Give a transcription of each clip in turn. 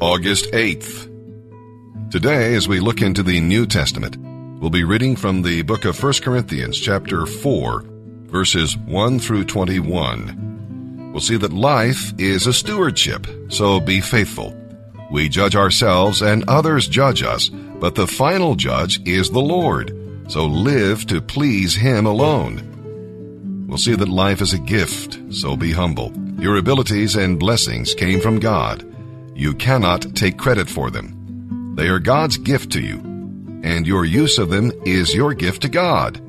August 8th. Today, as we look into the New Testament, we'll be reading from the book of 1 Corinthians, chapter 4, verses 1 through 21. We'll see that life is a stewardship, so be faithful. We judge ourselves and others judge us, but the final judge is the Lord, so live to please Him alone. We'll see that life is a gift, so be humble. Your abilities and blessings came from God. You cannot take credit for them. They are God's gift to you, and your use of them is your gift to God.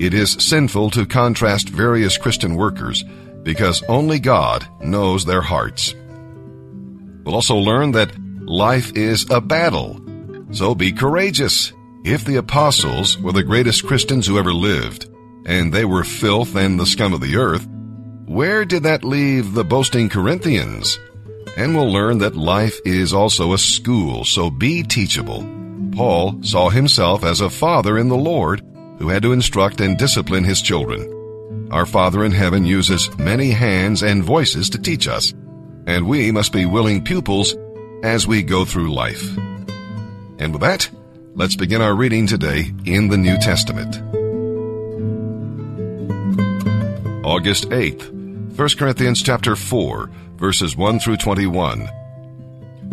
It is sinful to contrast various Christian workers because only God knows their hearts. We'll also learn that life is a battle, so be courageous. If the apostles were the greatest Christians who ever lived, and they were filth and the scum of the earth, where did that leave the boasting Corinthians? And we'll learn that life is also a school, so be teachable. Paul saw himself as a father in the Lord who had to instruct and discipline his children. Our Father in heaven uses many hands and voices to teach us, and we must be willing pupils as we go through life. And with that, let's begin our reading today in the New Testament. August 8th, 1 Corinthians chapter 4, verses 1 through 21.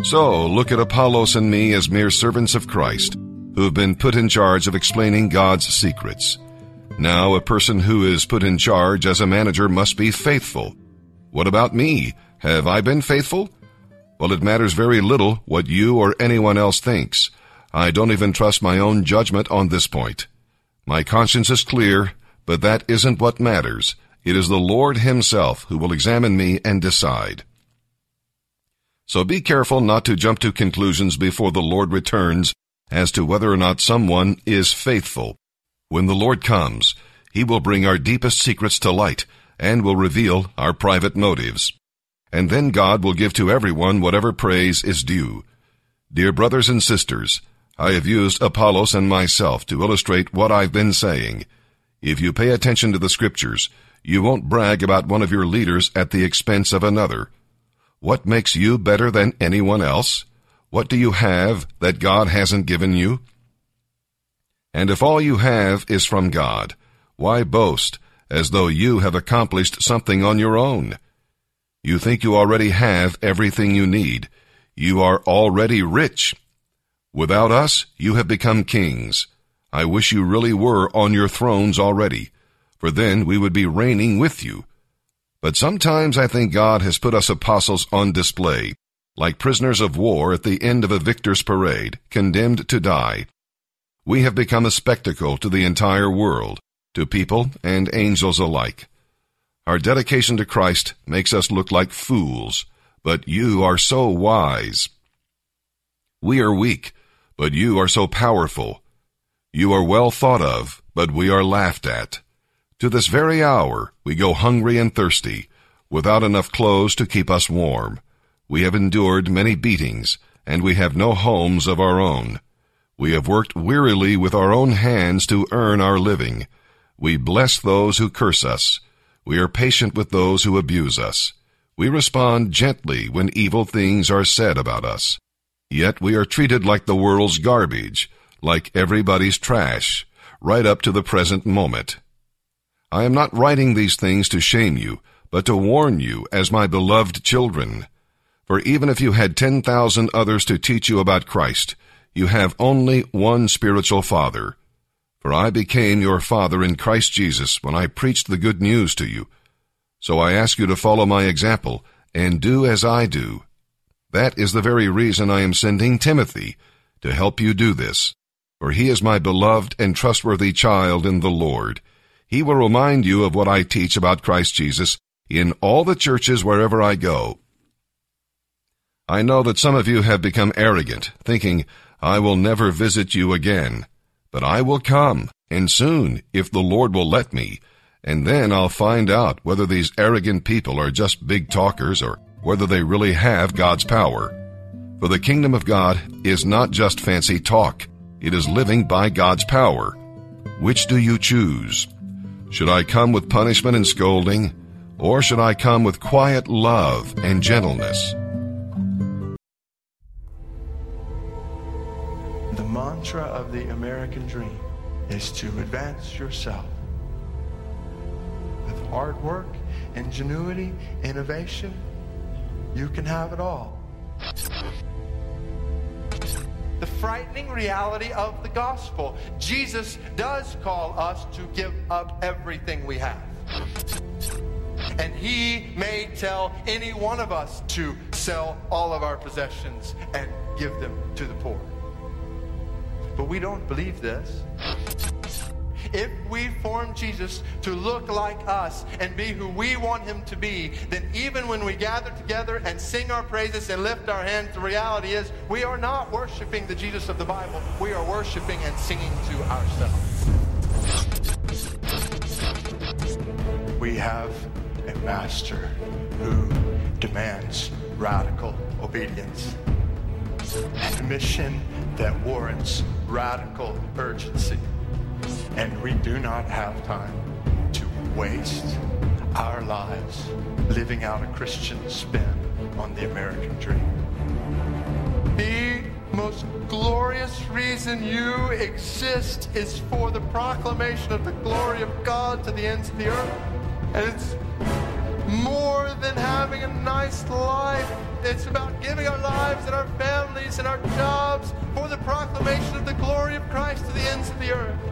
So, look at Apollos and me as mere servants of Christ, who have been put in charge of explaining God's secrets. Now, a person who is put in charge as a manager must be faithful. What about me? Have I been faithful? Well, it matters very little what you or anyone else thinks. I don't even trust my own judgment on this point. My conscience is clear, but that isn't what matters. It is the Lord Himself who will examine me and decide. So be careful not to jump to conclusions before the Lord returns as to whether or not someone is faithful. When the Lord comes, He will bring our deepest secrets to light and will reveal our private motives. And then God will give to everyone whatever praise is due. Dear brothers and sisters, I have used Apollos and myself to illustrate what I've been saying. If you pay attention to the scriptures, you won't brag about one of your leaders at the expense of another. What makes you better than anyone else? What do you have that God hasn't given you? And if all you have is from God, why boast as though you have accomplished something on your own? You think you already have everything you need. You are already rich. Without us, you have become kings. I wish you really were on your thrones already for then we would be reigning with you. But sometimes I think God has put us apostles on display, like prisoners of war at the end of a victor's parade, condemned to die. We have become a spectacle to the entire world, to people and angels alike. Our dedication to Christ makes us look like fools, but you are so wise. We are weak, but you are so powerful. You are well thought of, but we are laughed at. To this very hour we go hungry and thirsty, without enough clothes to keep us warm. We have endured many beatings, and we have no homes of our own. We have worked wearily with our own hands to earn our living. We bless those who curse us. We are patient with those who abuse us. We respond gently when evil things are said about us. Yet we are treated like the world's garbage, like everybody's trash, right up to the present moment. I am not writing these things to shame you, but to warn you as my beloved children. For even if you had 10,000 others to teach you about Christ, you have only one spiritual father. For I became your father in Christ Jesus when I preached the good news to you. So I ask you to follow my example and do as I do. That is the very reason I am sending Timothy to help you do this. For he is my beloved and trustworthy child in the Lord. He will remind you of what I teach about Christ Jesus in all the churches wherever I go. I know that some of you have become arrogant, thinking, I will never visit you again. But I will come, and soon, if the Lord will let me, and then I'll find out whether these arrogant people are just big talkers or whether they really have God's power. For the kingdom of God is not just fancy talk, it is living by God's power. Which do you choose? Should I come with punishment and scolding, or should I come with quiet love and gentleness? The mantra of the American dream is to advance yourself with hard work, ingenuity, innovation. You can have it all. The frightening reality of the gospel. Jesus does call us to give up everything we have. And he may tell any one of us to sell all of our possessions and give them to the poor. But we don't believe this. If we form Jesus to look like us and be who we want him to be, then even when we gather together and sing our praises and lift our hands, the reality is we are not worshiping the Jesus of the Bible. We are worshiping and singing to ourselves. We have a master who demands radical obedience a mission that warrants radical urgency. And we do not have time to waste our lives living out a Christian spin on the American dream. The most glorious reason you exist is for the proclamation of the glory of God to the ends of the earth. And it's more than having a nice life. It's about giving our lives and our families and our jobs for the proclamation of the glory of Christ to the ends of the earth.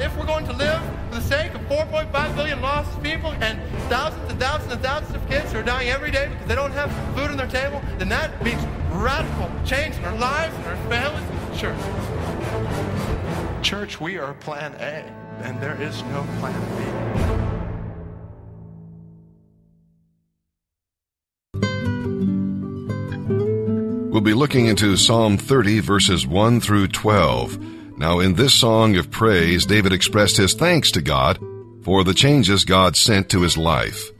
If we're going to live for the sake of 4.5 billion lost people and thousands and thousands and thousands of kids who are dying every day because they don't have food on their table, then that means radical change in our lives and our families. Church. Church, we are plan A, and there is no plan B. We'll be looking into Psalm 30, verses 1 through 12. Now, in this song of praise, David expressed his thanks to God for the changes God sent to his life.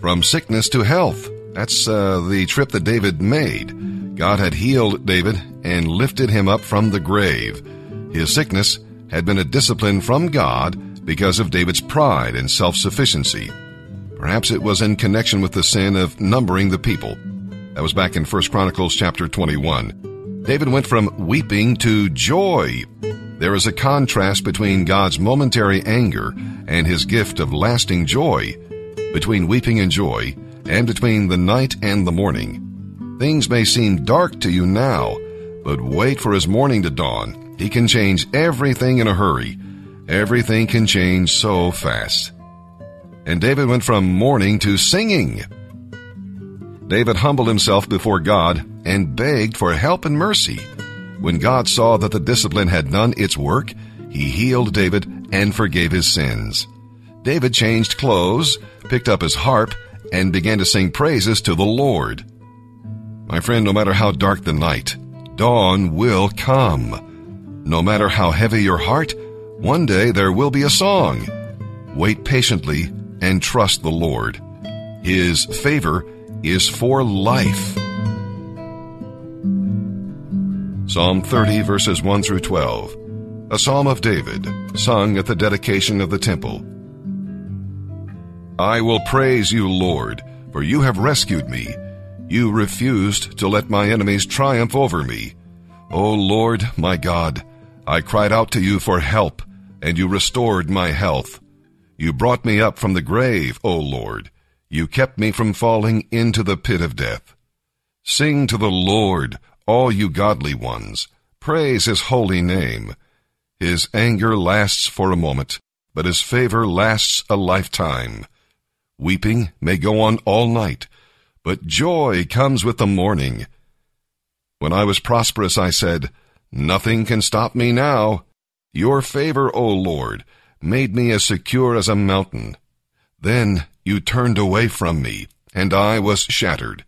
From sickness to health, that's uh, the trip that David made. God had healed David and lifted him up from the grave. His sickness had been a discipline from God because of David's pride and self sufficiency. Perhaps it was in connection with the sin of numbering the people. That was back in 1 Chronicles chapter 21. David went from weeping to joy. There is a contrast between God's momentary anger and his gift of lasting joy, between weeping and joy, and between the night and the morning. Things may seem dark to you now, but wait for his morning to dawn. He can change everything in a hurry. Everything can change so fast. And David went from mourning to singing. David humbled himself before God and begged for help and mercy. When God saw that the discipline had done its work, he healed David and forgave his sins. David changed clothes, picked up his harp, and began to sing praises to the Lord. My friend, no matter how dark the night, dawn will come. No matter how heavy your heart, one day there will be a song. Wait patiently and trust the Lord. His favor is for life. Psalm 30 verses 1 through 12. A Psalm of David, sung at the dedication of the temple. I will praise you, Lord, for you have rescued me. You refused to let my enemies triumph over me. O Lord, my God, I cried out to you for help, and you restored my health. You brought me up from the grave, O Lord. You kept me from falling into the pit of death. Sing to the Lord, all you godly ones. Praise his holy name. His anger lasts for a moment, but his favor lasts a lifetime. Weeping may go on all night, but joy comes with the morning. When I was prosperous, I said, Nothing can stop me now. Your favor, O Lord, made me as secure as a mountain. Then you turned away from me, and I was shattered.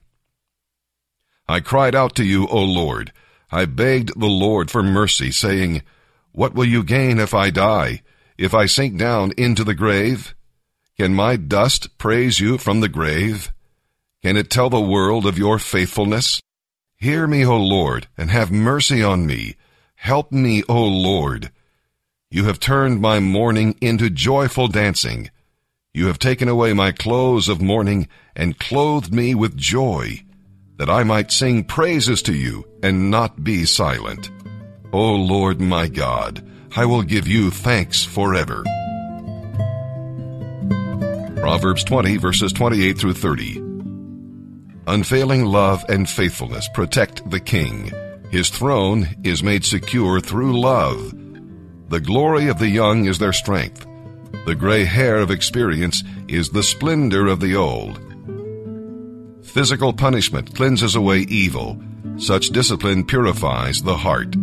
I cried out to you, O Lord. I begged the Lord for mercy, saying, What will you gain if I die, if I sink down into the grave? Can my dust praise you from the grave? Can it tell the world of your faithfulness? Hear me, O Lord, and have mercy on me. Help me, O Lord. You have turned my mourning into joyful dancing. You have taken away my clothes of mourning and clothed me with joy, that I might sing praises to you and not be silent. O Lord my God, I will give you thanks forever. Proverbs 20 verses 28 through 30. Unfailing love and faithfulness protect the king. His throne is made secure through love. The glory of the young is their strength. The gray hair of experience is the splendor of the old. Physical punishment cleanses away evil. Such discipline purifies the heart.